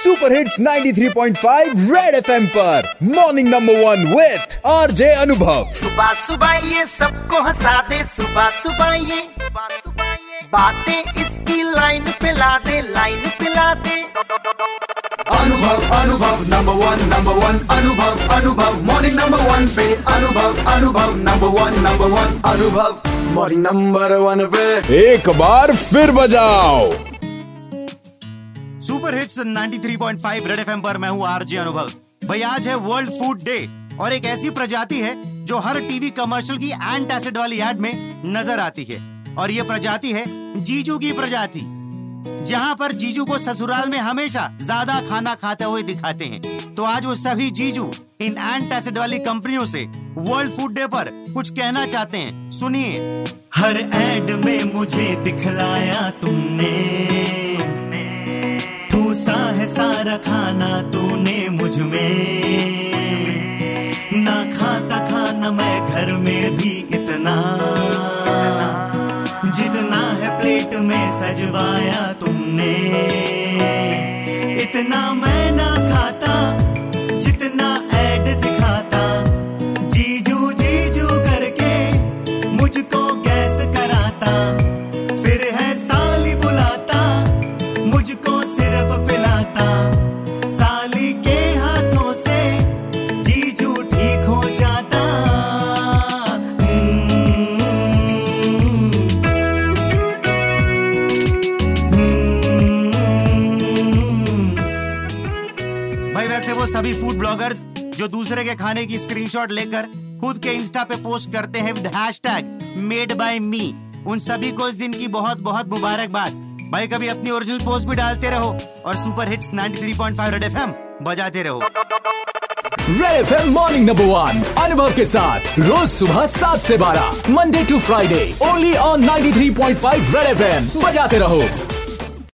Super hits 93.5 red FM पर। Morning number one with RJ Anubhav सुबह सुबह ये सबको हंसा दे सुबह सुबह ये बातें इसकी लाइन पे ला दे लाइन पे ला दे अनुभव अनुभव नंबर वन नंबर वन अनुभव अनुभव मॉर्निंग नंबर वन पे। Anubhav Anubhav number one number one Anubhav morning number one पे। एक बार फिर बजाओ। सुपर हिट्स 93.5 रेड एफएम पर मैं हूँ आरजे अनुभव। भाई, आज है वर्ल्ड फ़ूड डे और एक ऐसी प्रजाति है जो हर टीवी कमर्शियल की एंट एसिड वाली एड में नज़र आती है। और ये प्रजाति है जीजू की प्रजाति, जहाँ पर जीजू को ससुराल में हमेशा ज़्यादा खाना खाते हुए दिखाते हैं। तो आज वो सभी जीजू इन एंट एसिड वाली कंपनियों से वर्ल्ड फ़ूड डे पर कुछ कहना चाहते हैं। सुनिए। हर एड में मुझे दिखलाया तुमने। में भी इतना। जितना है प्लेट में सजवाया तुमने। इतना मैं भाई, वैसे वो सभी फ़ूड ब्लॉगर्स जो दूसरे के खाने की स्क्रीनशॉट लेकर खुद के इंस्टा पे पोस्ट करते हैं with hashtag made by me उन सभी को इस दिन की बहुत बहुत मुबारकबाद। भाई, कभी अपनी ओरिजिनल पोस्ट भी डालते रहो और सुपर हिट्स 93.5 रेड एफएम बजाते रहो। Red F M morning number one Anubhav के साथ, रोज सुबह सात से बारह Monday to Friday only on 93.5 red FM बजाते रहो।